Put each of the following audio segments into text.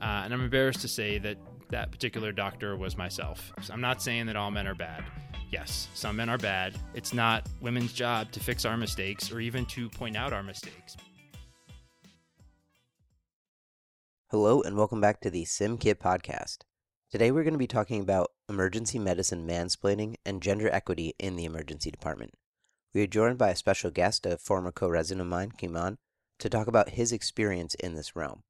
Uh, and I'm embarrassed to say that that particular doctor was myself. So I'm not saying that all men are bad. Yes, some men are bad. It's not women's job to fix our mistakes or even to point out our mistakes. Hello, and welcome back to the Sim SimKit podcast. Today, we're going to be talking about emergency medicine mansplaining and gender equity in the emergency department. We are joined by a special guest, a former co resident of mine, Kimon, to talk about his experience in this realm.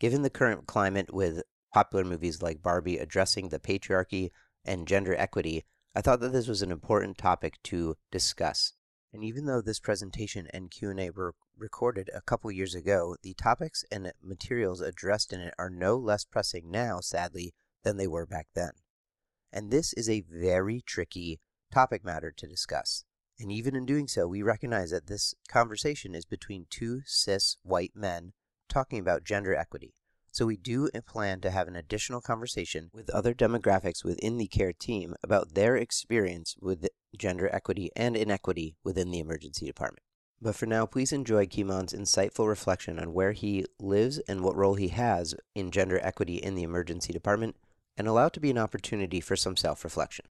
Given the current climate with popular movies like Barbie addressing the patriarchy and gender equity, I thought that this was an important topic to discuss. And even though this presentation and Q&A were recorded a couple years ago, the topics and materials addressed in it are no less pressing now, sadly, than they were back then. And this is a very tricky topic matter to discuss. And even in doing so, we recognize that this conversation is between two cis white men talking about gender equity. So we do plan to have an additional conversation with other demographics within the care team about their experience with gender equity and inequity within the emergency department. But for now, please enjoy Kimon's insightful reflection on where he lives and what role he has in gender equity in the emergency department and allow it to be an opportunity for some self reflection.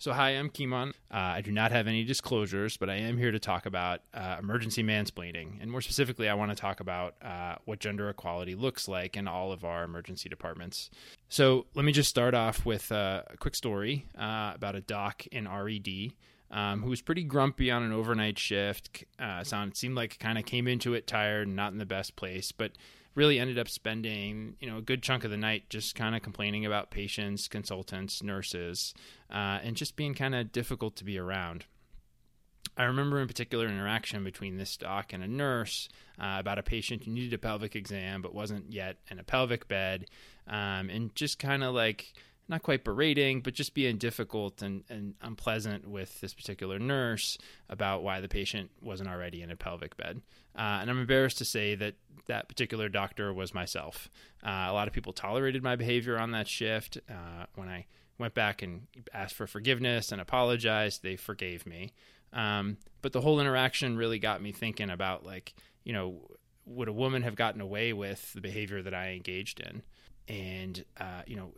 So, hi, I'm Kimon. Uh, I do not have any disclosures, but I am here to talk about uh, emergency mansplaining. And more specifically, I want to talk about uh, what gender equality looks like in all of our emergency departments. So, let me just start off with a quick story uh, about a doc in RED. Um, who was pretty grumpy on an overnight shift. Uh, sound seemed like kind of came into it tired not in the best place, but really ended up spending you know a good chunk of the night just kind of complaining about patients, consultants, nurses, uh, and just being kind of difficult to be around. I remember in particular an interaction between this doc and a nurse uh, about a patient who needed a pelvic exam but wasn't yet in a pelvic bed, um, and just kind of like not quite berating, but just being difficult and, and unpleasant with this particular nurse about why the patient wasn't already in a pelvic bed. Uh, and I'm embarrassed to say that that particular doctor was myself. Uh, a lot of people tolerated my behavior on that shift. Uh, when I went back and asked for forgiveness and apologized, they forgave me. Um, but the whole interaction really got me thinking about, like, you know, would a woman have gotten away with the behavior that I engaged in? And, uh, you know,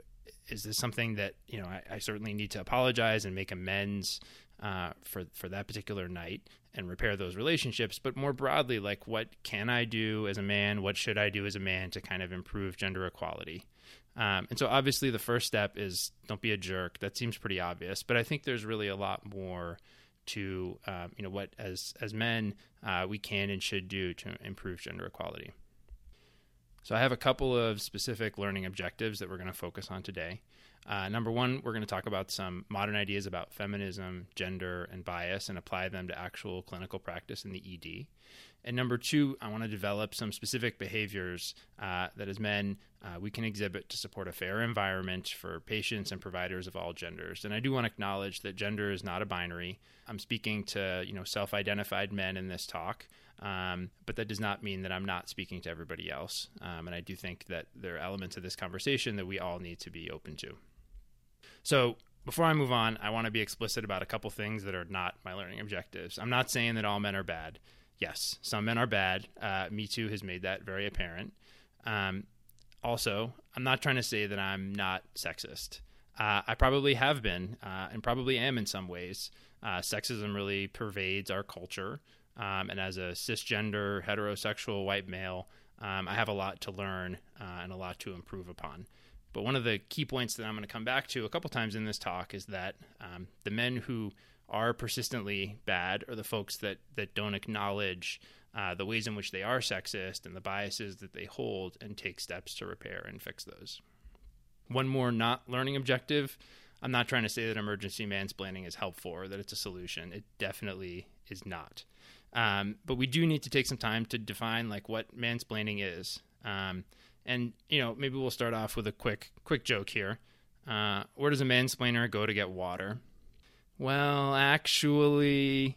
is this something that you know I, I certainly need to apologize and make amends uh, for for that particular night and repair those relationships? But more broadly, like what can I do as a man? What should I do as a man to kind of improve gender equality? Um, and so obviously the first step is don't be a jerk. That seems pretty obvious, but I think there's really a lot more to um, you know what as as men uh, we can and should do to improve gender equality. So I have a couple of specific learning objectives that we're going to focus on today. Uh, number one, we're going to talk about some modern ideas about feminism, gender, and bias and apply them to actual clinical practice in the ED. And number two, I want to develop some specific behaviors uh, that as men uh, we can exhibit to support a fair environment for patients and providers of all genders. And I do want to acknowledge that gender is not a binary. I'm speaking to you know self-identified men in this talk, um, but that does not mean that I'm not speaking to everybody else. Um, and I do think that there are elements of this conversation that we all need to be open to. So before I move on, I want to be explicit about a couple things that are not my learning objectives. I'm not saying that all men are bad yes, some men are bad. Uh, Me Too has made that very apparent. Um, also, I'm not trying to say that I'm not sexist. Uh, I probably have been uh, and probably am in some ways. Uh, sexism really pervades our culture. Um, and as a cisgender, heterosexual white male, um, I have a lot to learn uh, and a lot to improve upon. But one of the key points that I'm going to come back to a couple times in this talk is that um, the men who are persistently bad are the folks that that don't acknowledge uh, the ways in which they are sexist and the biases that they hold and take steps to repair and fix those. One more not learning objective. I'm not trying to say that emergency mansplaining is helpful or that it's a solution. It definitely is not. Um, but we do need to take some time to define like what mansplaining is. Um, and you know, maybe we'll start off with a quick quick joke here. Uh, where does a mansplainer go to get water? well, actually,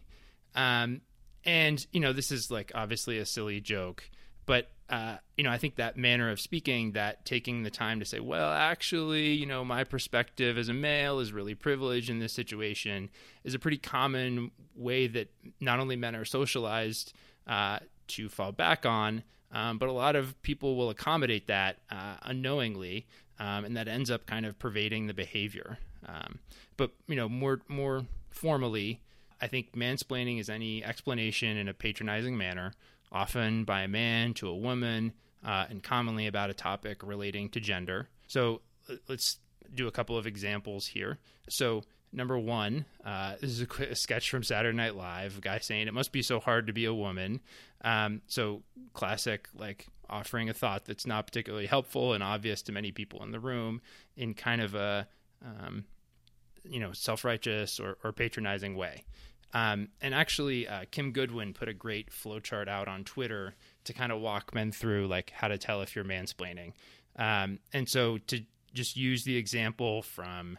um, and you know, this is like obviously a silly joke, but uh, you know, I think that manner of speaking, that taking the time to say, well, actually, you know, my perspective as a male is really privileged in this situation, is a pretty common way that not only men are socialized uh, to fall back on. Um, but a lot of people will accommodate that uh, unknowingly, um, and that ends up kind of pervading the behavior. Um, but you know, more more formally, I think mansplaining is any explanation in a patronizing manner, often by a man to a woman, uh, and commonly about a topic relating to gender. So let's do a couple of examples here. So number one, uh, this is a, a, sketch from Saturday Night Live. A guy saying it must be so hard to be a woman. Um, so classic, like offering a thought that's not particularly helpful and obvious to many people in the room in kind of a um, you know self righteous or, or, patronizing way. Um, and actually, uh, Kim Goodwin put a great flowchart out on Twitter to kind of walk men through like how to tell if you're mansplaining. Um, and so to just use the example from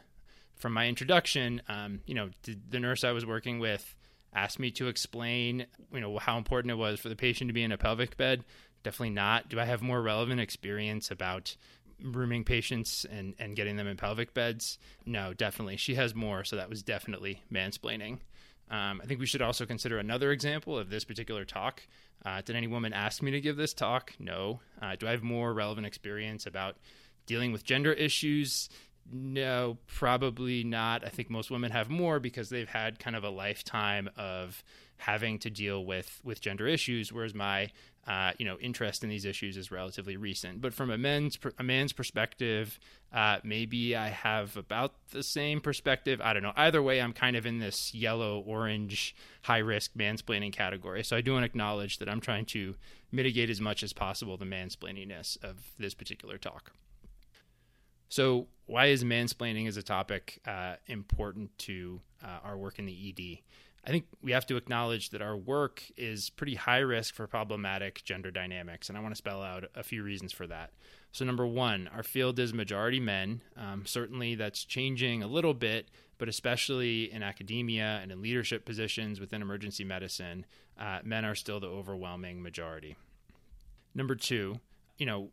from my introduction, um, you know, the, the nurse I was working with asked me to explain, you know, how important it was for the patient to be in a pelvic bed. Definitely not. Do I have more relevant experience about rooming patients and, and getting them in pelvic beds? No, definitely. She has more, so that was definitely mansplaining. Um, I think we should also consider another example of this particular talk. Uh, did any woman ask me to give this talk? No. Uh, do I have more relevant experience about dealing with gender issues? No, probably not. I think most women have more because they've had kind of a lifetime of having to deal with with gender issues, whereas my uh, you know interest in these issues is relatively recent. But from a men's a man's perspective, uh, maybe I have about the same perspective. I don't know. Either way, I'm kind of in this yellow orange high risk mansplaining category. So I do want to acknowledge that I'm trying to mitigate as much as possible the mansplaininess of this particular talk. So, why is mansplaining as a topic uh, important to uh, our work in the ED? I think we have to acknowledge that our work is pretty high risk for problematic gender dynamics, and I want to spell out a few reasons for that. So, number one, our field is majority men. Um, certainly, that's changing a little bit, but especially in academia and in leadership positions within emergency medicine, uh, men are still the overwhelming majority. Number two, you know,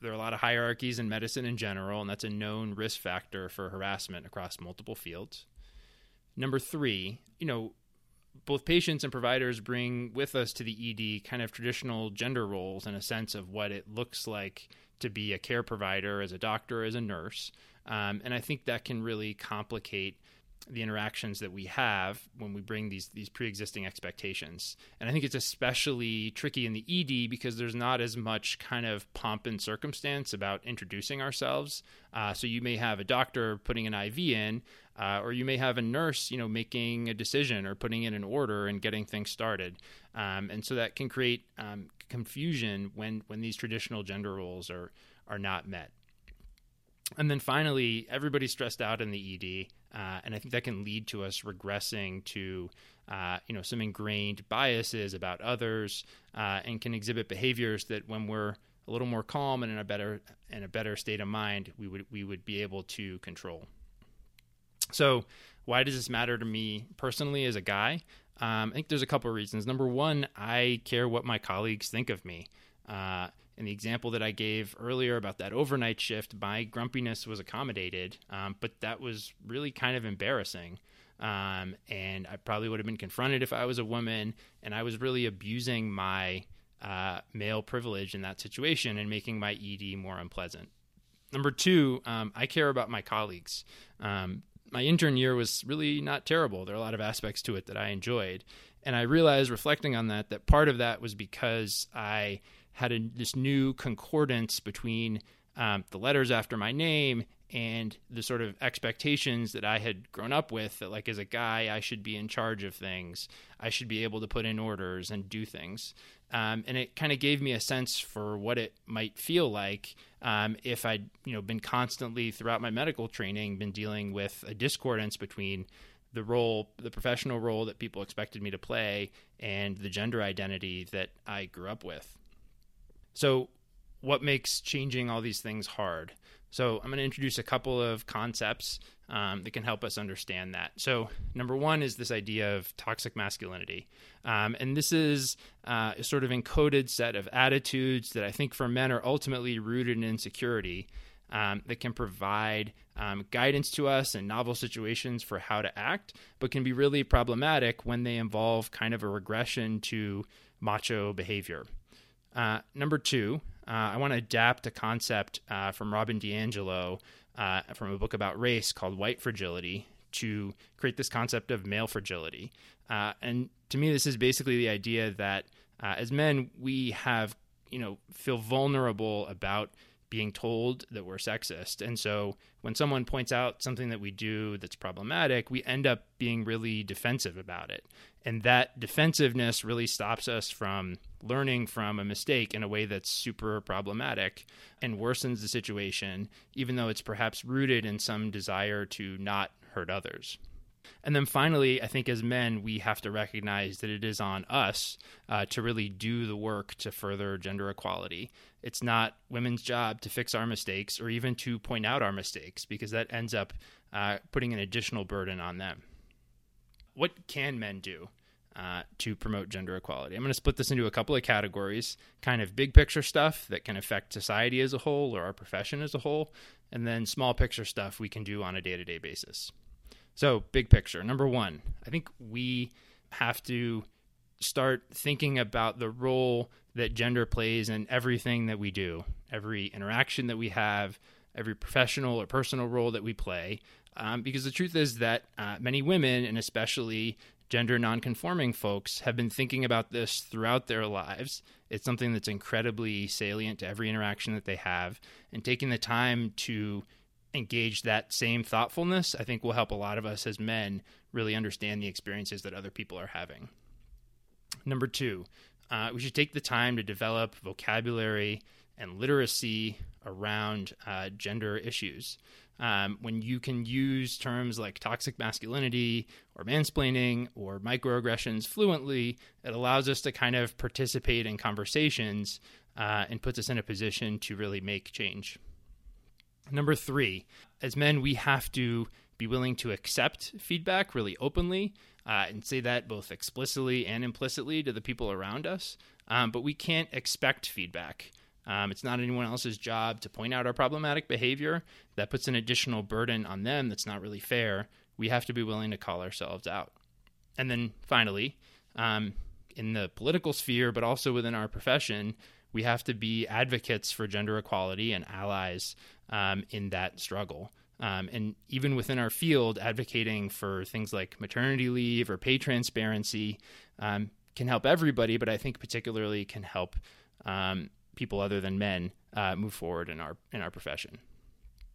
there are a lot of hierarchies in medicine in general, and that's a known risk factor for harassment across multiple fields. Number three, you know, both patients and providers bring with us to the ED kind of traditional gender roles and a sense of what it looks like to be a care provider, as a doctor, as a nurse. Um, and I think that can really complicate the interactions that we have when we bring these these pre-existing expectations. And I think it's especially tricky in the ED because there's not as much kind of pomp and circumstance about introducing ourselves. Uh, so you may have a doctor putting an IV in, uh, or you may have a nurse, you know, making a decision or putting in an order and getting things started. Um, and so that can create um, confusion when when these traditional gender roles are are not met. And then finally, everybody's stressed out in the ED. Uh, and I think that can lead to us regressing to, uh, you know, some ingrained biases about others, uh, and can exhibit behaviors that, when we're a little more calm and in a better in a better state of mind, we would we would be able to control. So, why does this matter to me personally as a guy? Um, I think there's a couple of reasons. Number one, I care what my colleagues think of me. Uh, in the example that I gave earlier about that overnight shift, my grumpiness was accommodated, um, but that was really kind of embarrassing. Um, and I probably would have been confronted if I was a woman, and I was really abusing my uh, male privilege in that situation and making my ED more unpleasant. Number two, um, I care about my colleagues. Um, my intern year was really not terrible. There are a lot of aspects to it that I enjoyed. And I realized, reflecting on that, that part of that was because I had a, this new concordance between um, the letters after my name and the sort of expectations that I had grown up with that, like, as a guy, I should be in charge of things. I should be able to put in orders and do things. Um, and it kind of gave me a sense for what it might feel like um, if I'd, you know, been constantly throughout my medical training been dealing with a discordance between the role, the professional role that people expected me to play, and the gender identity that I grew up with. So, what makes changing all these things hard? So, I'm going to introduce a couple of concepts um, that can help us understand that. So, number one is this idea of toxic masculinity. Um, and this is uh, a sort of encoded set of attitudes that I think for men are ultimately rooted in insecurity. Um, that can provide um, guidance to us in novel situations for how to act, but can be really problematic when they involve kind of a regression to macho behavior. Uh, number two, uh, I want to adapt a concept uh, from Robin DiAngelo uh, from a book about race called White Fragility to create this concept of male fragility. Uh, and to me, this is basically the idea that uh, as men, we have, you know, feel vulnerable about being told that we're sexist. And so when someone points out something that we do that's problematic, we end up being really defensive about it. And that defensiveness really stops us from learning from a mistake in a way that's super problematic and worsens the situation, even though it's perhaps rooted in some desire to not hurt others. And then finally, I think as men, we have to recognize that it is on us uh, to really do the work to further gender equality. It's not women's job to fix our mistakes or even to point out our mistakes because that ends up uh, putting an additional burden on them. What can men do? Uh, to promote gender equality. I'm going to split this into a couple of categories kind of big picture stuff that can affect society as a whole or our profession as a whole, and then small picture stuff we can do on a day to day basis. So, big picture. Number one, I think we have to start thinking about the role that gender plays in everything that we do, every interaction that we have, every professional or personal role that we play. Um, because the truth is that uh, many women, and especially gender nonconforming folks, have been thinking about this throughout their lives. It's something that's incredibly salient to every interaction that they have, and taking the time to engage that same thoughtfulness, I think will help a lot of us as men really understand the experiences that other people are having. Number two, uh, we should take the time to develop vocabulary and literacy around uh, gender issues. Um, when you can use terms like toxic masculinity or mansplaining or microaggressions fluently, it allows us to kind of participate in conversations uh, and puts us in a position to really make change. Number three, as men, we have to be willing to accept feedback really openly uh, and say that both explicitly and implicitly to the people around us. Um, but we can't expect feedback. Um, it's not anyone else's job to point out our problematic behavior. That puts an additional burden on them that's not really fair. We have to be willing to call ourselves out. And then finally, um, in the political sphere, but also within our profession, we have to be advocates for gender equality and allies um, in that struggle. Um, and even within our field, advocating for things like maternity leave or pay transparency um, can help everybody, but I think particularly can help um, people other than men uh, move forward in our in our profession.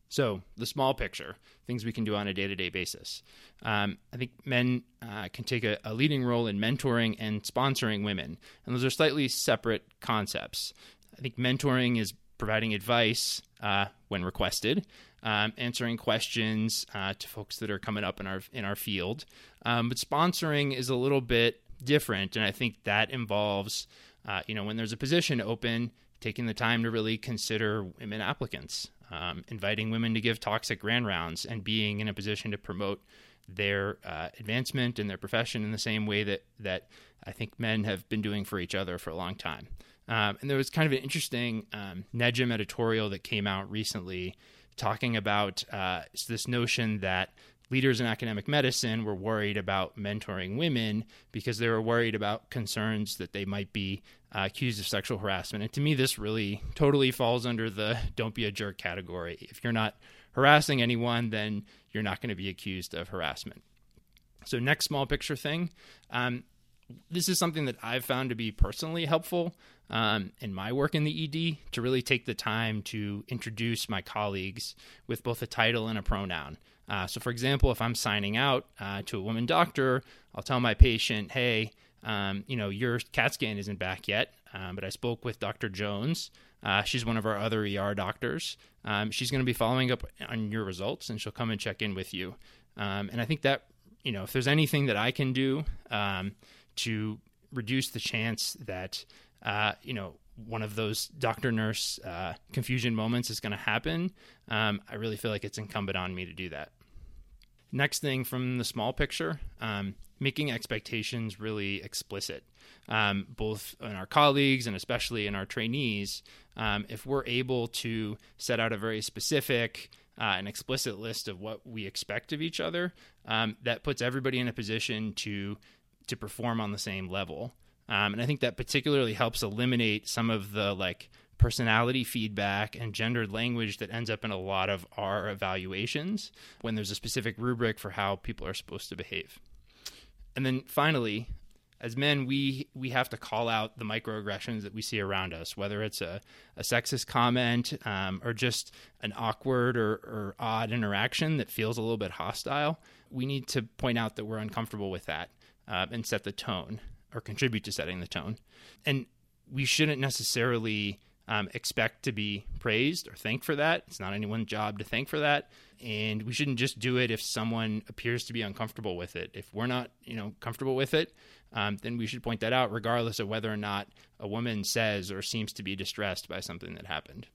So the small picture, things we can do on a day to day basis. Um, I think men uh, can take a, a leading role in mentoring and sponsoring women, and those are slightly separate concepts. I think mentoring is providing advice uh, when requested, um, answering questions uh, to folks that are coming up in our in our field. Um, but sponsoring is a little bit different, and I think that involves, uh, you know, when there's a position open, taking the time to really consider women applicants, um, inviting women to give toxic grand rounds, and being in a position to promote their uh, advancement in their profession in the same way that that I think men have been doing for each other for a long time. Um, and there was kind of an interesting um, NEJM editorial that came out recently talking about uh, this notion that leaders in academic medicine were worried about mentoring women because they were worried about concerns that they might be uh, accused of sexual harassment. And to me, this really totally falls under the don't be a jerk category. If you're not harassing anyone, then you're not going to be accused of harassment. So, next small picture thing. Um, this is something that I've found to be personally helpful um, in my work in the ED to really take the time to introduce my colleagues with both a title and a pronoun. Uh, so, for example, if I'm signing out uh, to a woman doctor, I'll tell my patient, hey, um, you know, your CAT scan isn't back yet, um, but I spoke with Dr. Jones. Uh, she's one of our other ER doctors. Um, she's going to be following up on your results and she'll come and check in with you. Um, and I think that, you know, if there's anything that I can do, um, to reduce the chance that uh, you know one of those doctor nurse uh, confusion moments is going to happen, um, I really feel like it's incumbent on me to do that. Next thing from the small picture, um, making expectations really explicit, um, both in our colleagues and especially in our trainees. Um, if we're able to set out a very specific, uh, an explicit list of what we expect of each other, um, that puts everybody in a position to to perform on the same level. Um, and I think that particularly helps eliminate some of the like personality feedback and gendered language that ends up in a lot of our evaluations when there's a specific rubric for how people are supposed to behave. And then finally, as men, we we have to call out the microaggressions that we see around us, whether it's a, a sexist comment um, or just an awkward or, or odd interaction that feels a little bit hostile. We need to point out that we're uncomfortable with that uh, and set the tone or contribute to setting the tone. And we shouldn't necessarily um, expect to be praised or thanked for that. It's not anyone's job to thank for that, and we shouldn't just do it if someone appears to be uncomfortable with it. If we're not, you know, comfortable with it, um, then we should point that out, regardless of whether or not a woman says or seems to be distressed by something that happened.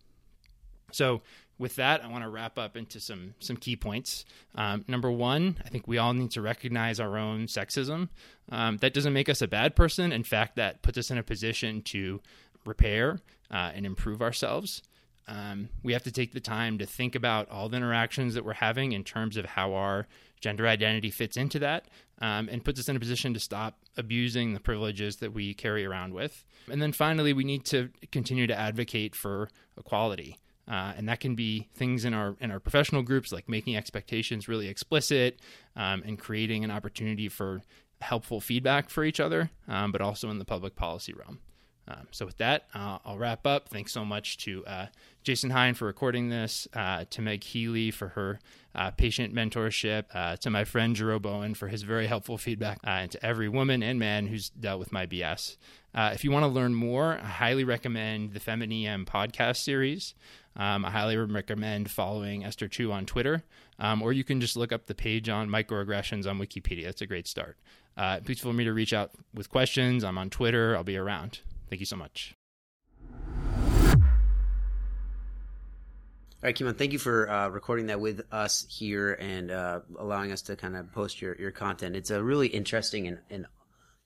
So, with that, I want to wrap up into some some key points. Um, number one, I think we all need to recognize our own sexism. Um, that doesn't make us a bad person. In fact, that puts us in a position to repair uh, and improve ourselves. Um, we have to take the time to think about all the interactions that we're having in terms of how our gender identity fits into that um, and puts us in a position to stop abusing the privileges that we carry around with. And then finally, we need to continue to advocate for equality. Uh, and that can be things in our in our professional groups like making expectations really explicit um, and creating an opportunity for helpful feedback for each other, um, but also in the public policy realm. Um, so with that, uh, I'll wrap up. Thanks so much to uh, Jason Hine for recording this, uh, to Meg Healy for her uh, patient mentorship, uh, to my friend Jerome Bowen for his very helpful feedback, uh, and to every woman and man who's dealt with my BS. if you want to learn more, I highly recommend the FemInEM podcast series. Um, I highly recommend following Esther Choo on Twitter, um, or you can just look up the page on microaggressions on Wikipedia. That's a great start. please feel free to reach out with questions. I'm on Twitter. I'll be around. Thank you so much. All right, Kimon, thank you for uh, recording that with us here and uh, allowing us to kind of post your, your content. It's a really interesting and, and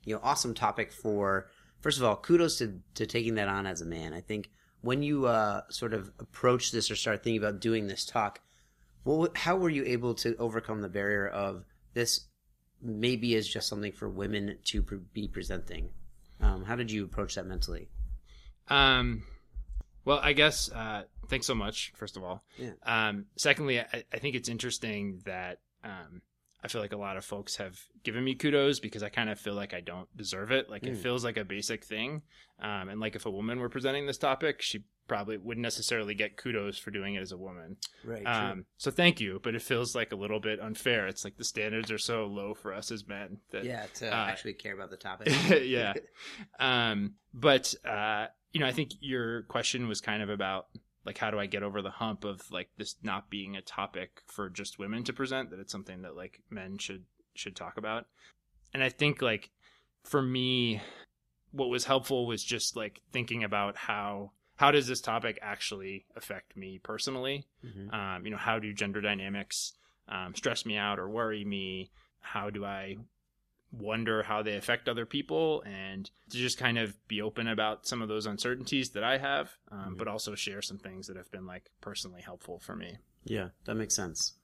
you know awesome topic for. First of all, kudos to, to taking that on as a man. I think when you uh, sort of approach this or start thinking about doing this talk, how were you able to overcome the barrier of this? Maybe is just something for women to be presenting. Um, how did you approach that mentally? Um, well, I guess uh, thanks so much. First of all, yeah. Um, secondly, I, I, think it's interesting that um, I feel like a lot of folks have given me kudos because I kind of feel like I don't deserve it. Like mm. it feels like a basic thing, um, and like if a woman were presenting this topic, she probably wouldn't necessarily get kudos for doing it as a woman. Right. Um, so thank you, but it feels like a little bit unfair. It's like the standards are so low for us as men that yeah to uh, actually care about the topic. yeah. um, but uh, you know, I think your question was kind of about like how do I get over the hump of like this not being a topic for just women to present that it's something that like men should should talk about. And I think like for me what was helpful was just like thinking about how how does this topic actually affect me personally? Mm-hmm. Um, you know, how do gender dynamics um, stress me out or worry me? How do I wonder how they affect other people and to just kind of be open about some of those uncertainties that I have, um, mm-hmm. but also share some things that have been like personally helpful for me. Yeah, that makes sense.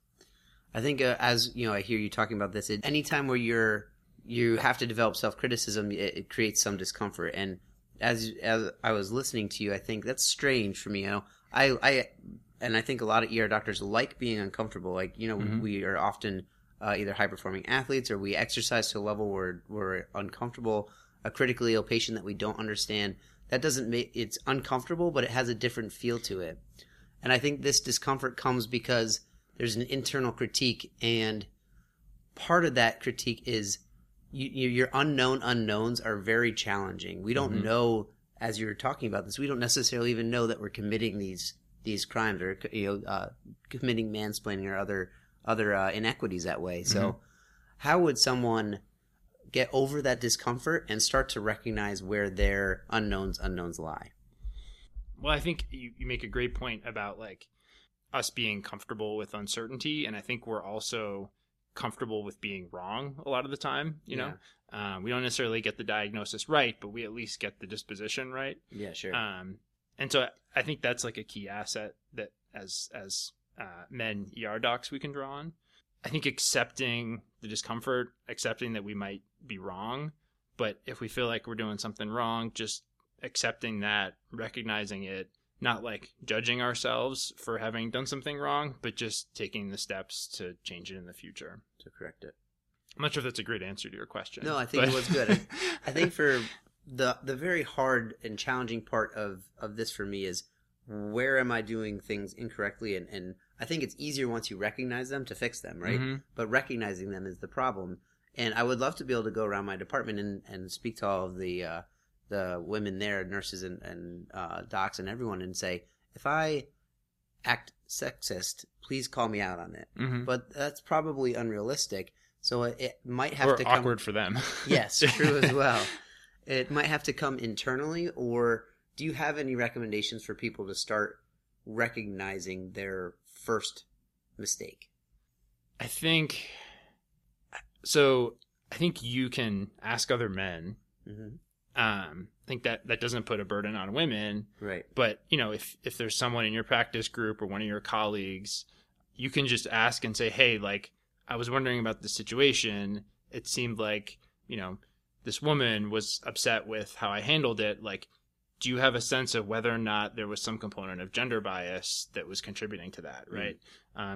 I think uh, as you know, I hear you talking about this. Anytime where you're you have to develop self criticism, it, it, creates some discomfort, and as as I was listening to you, I think that's strange for me. You know, I I and I think a lot of ER doctors like being uncomfortable. Like you know, mm-hmm. we are often uh, either high performing athletes or we exercise to a level where we're uncomfortable. A critically ill patient that we don't understand that doesn't make it's uncomfortable, but it has a different feel to it. And I think this discomfort comes because there's an internal critique, and part of that critique is you, your unknown unknowns are very challenging. We don't mm-hmm. know, as you're talking about this, we don't necessarily even know that we're committing these these crimes or you know uh, committing mansplaining or other other uh, inequities that way. So, mm-hmm. how would someone get over that discomfort and start to recognize where their unknowns unknowns lie? Well, I think you, you make a great point about like us being comfortable with uncertainty, and I think we're also comfortable with being wrong a lot of the time. You know, um, we don't necessarily get the diagnosis right, but we at least get the disposition right. Yeah, sure. Um, and so I think that's like a key asset that as as uh, men ER docs we can draw on. I think accepting the discomfort, accepting that we might be wrong, But if we feel like we're doing something wrong, just accepting that, recognizing it, not like judging ourselves for having done something wrong, but just taking the steps to change it in the future. To correct it. I'm not sure if that's a great answer to your question. No, I think but- it was good. I, I think for the the very hard and challenging part of of this for me is where am I doing things incorrectly and and I think it's easier once you recognize them to fix them, right? Mhm. But recognizing them is the problem. And I would love to be able to go around my department and, and speak to all of the uh, the women there, nurses and, and uh, docs and everyone, and say, if I act sexist, please call me out on it. Mhm. But that's probably unrealistic. So it, it might have or to come. awkward for them. Yes, true as well. It might have to come internally, or do you have any recommendations for people to start recognizing their first mistake? I think so. I think you can ask other men. hmm Um, I think that that doesn't put a burden on women, Right. but you know, if if there's someone in your practice group or one of your colleagues, you can just ask and say, "Hey, like, I was wondering about the situation. It seemed like you know this woman was upset with how I handled it. Like, do you have a sense of whether or not there was some component of gender bias that was contributing to that, right?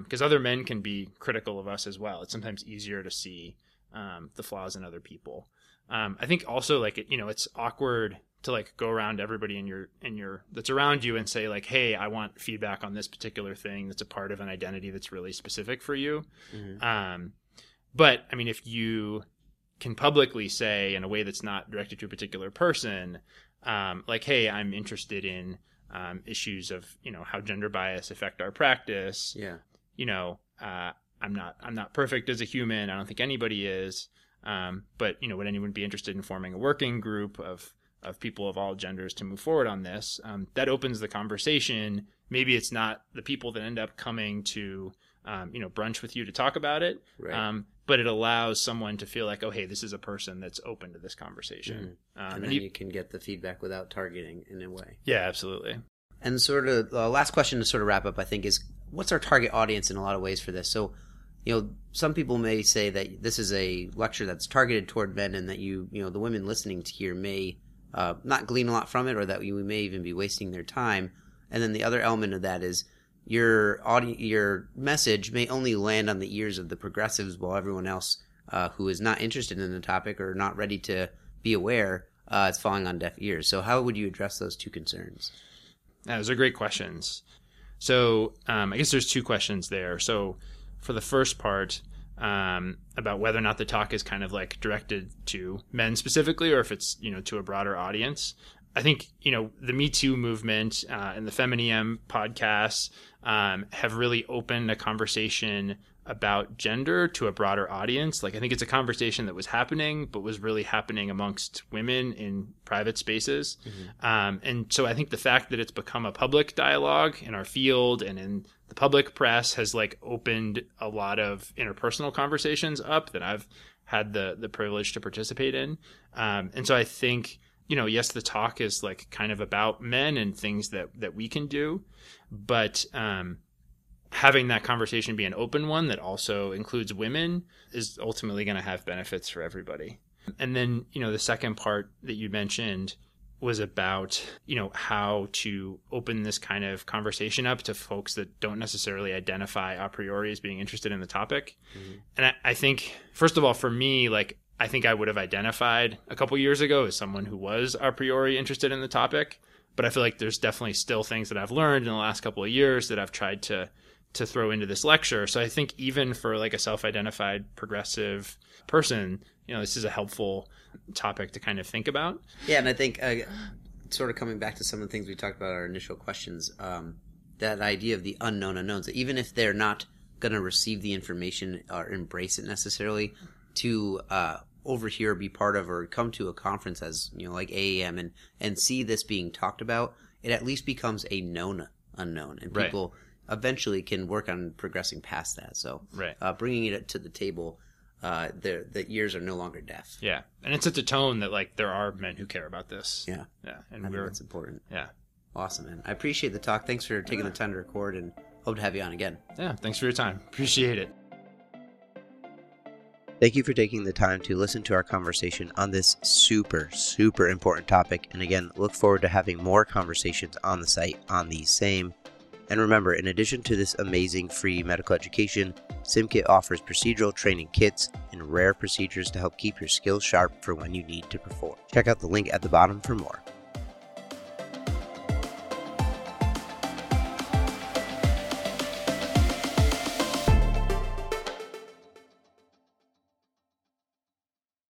Because other men can be critical of us as well. It's sometimes easier to see um, the flaws in other people. Um, I think also like it, you know it's awkward to like go around everybody in your in your that's around you and say like, hey, I want feedback on this particular thing that's a part of an identity that's really specific for you. hmm Um, but I mean, if you can publicly say in a way that's not directed to a particular person, um, like, "Hey, I'm interested in um, issues of you know how gender bias affect our practice," Yeah. you know, uh, I'm not I'm not perfect as a human. I don't think anybody is. Um, but you know, would anyone be interested in forming a working group of of people of all genders to move forward on this? Um, that opens the conversation. Maybe it's not the people that end up coming to um, you know brunch with you to talk about it, Right. But it allows someone to feel like, oh, hey, this is a person that's open to this conversation. Um, and and then you- you can get the feedback without targeting in a way. yeah, absolutely. And sort of uh, last question to sort of wrap up, I think, is what's our target audience in a lot of ways for this? So, you know, some people may say that this is a lecture that's targeted toward men, and that you, you know, the women listening to here may uh, not glean a lot from it, or that we may even be wasting their time. And then the other element of that is your audi- your message may only land on the ears of the progressives, while everyone else uh, who is not interested in the topic or not ready to be aware uh, is falling on deaf ears. So, how would you address those two concerns? Yeah, those are great questions. So um, I guess there's two questions there. So for the first part um, about whether or not the talk is kind of like directed to men specifically, or if it's you know to a broader audience. I think you know the Me Too movement uh, and the FemInEM podcasts um, have really opened a conversation about gender to a broader audience. Like I think it's a conversation that was happening, but was really happening amongst women in private spaces. Um, and so I think the fact that it's become a public dialogue in our field and in the public press has like opened a lot of interpersonal conversations up that I've had the the privilege to participate in. Um, and so I think you know, yes, the talk is like kind of about men and things that that we can do, but um, having that conversation be an open one that also includes women is ultimately going to have benefits for everybody. And then, you know, the second part that you mentioned was about, you know, how to open this kind of conversation up to folks that don't necessarily identify a priori as being interested in the topic. And I, I think, first of all, for me, like, I think I would have identified a couple years ago as someone who was a priori interested in the topic. But I feel like there's definitely still things that I've learned in the last couple of years that I've tried to to throw into this lecture. So I think even for like a self-identified progressive person, you know, this is a helpful topic to kind of think about. Yeah, and I think uh, sort of coming back to some of the things we talked about our initial questions, um, that idea of the unknown unknowns, even if they're not going to receive the information or embrace it necessarily, to uh, overhear, be part of, or come to a conference as you know, like AAM, and and see this being talked about, it at least becomes a known unknown, and Right. people eventually can work on progressing past that. So, Right. uh, bringing it to the table, uh, the the ears are no longer deaf. Yeah. And it sets a tone that like there are men who care about this. Yeah, Yeah. And think we're that's important. yeah. Awesome, man. I appreciate the talk. Thanks for taking the time to record and hope to have you on again. Yeah. Thanks for your time. Appreciate it. Thank you for taking the time to listen to our conversation on this super, super important topic. And again, look forward to having more conversations on the site on these same. And remember, in addition to this amazing free medical education, SimKit offers procedural training kits and rare procedures to help keep your skills sharp for when you need to perform. Check out the link at the bottom for more.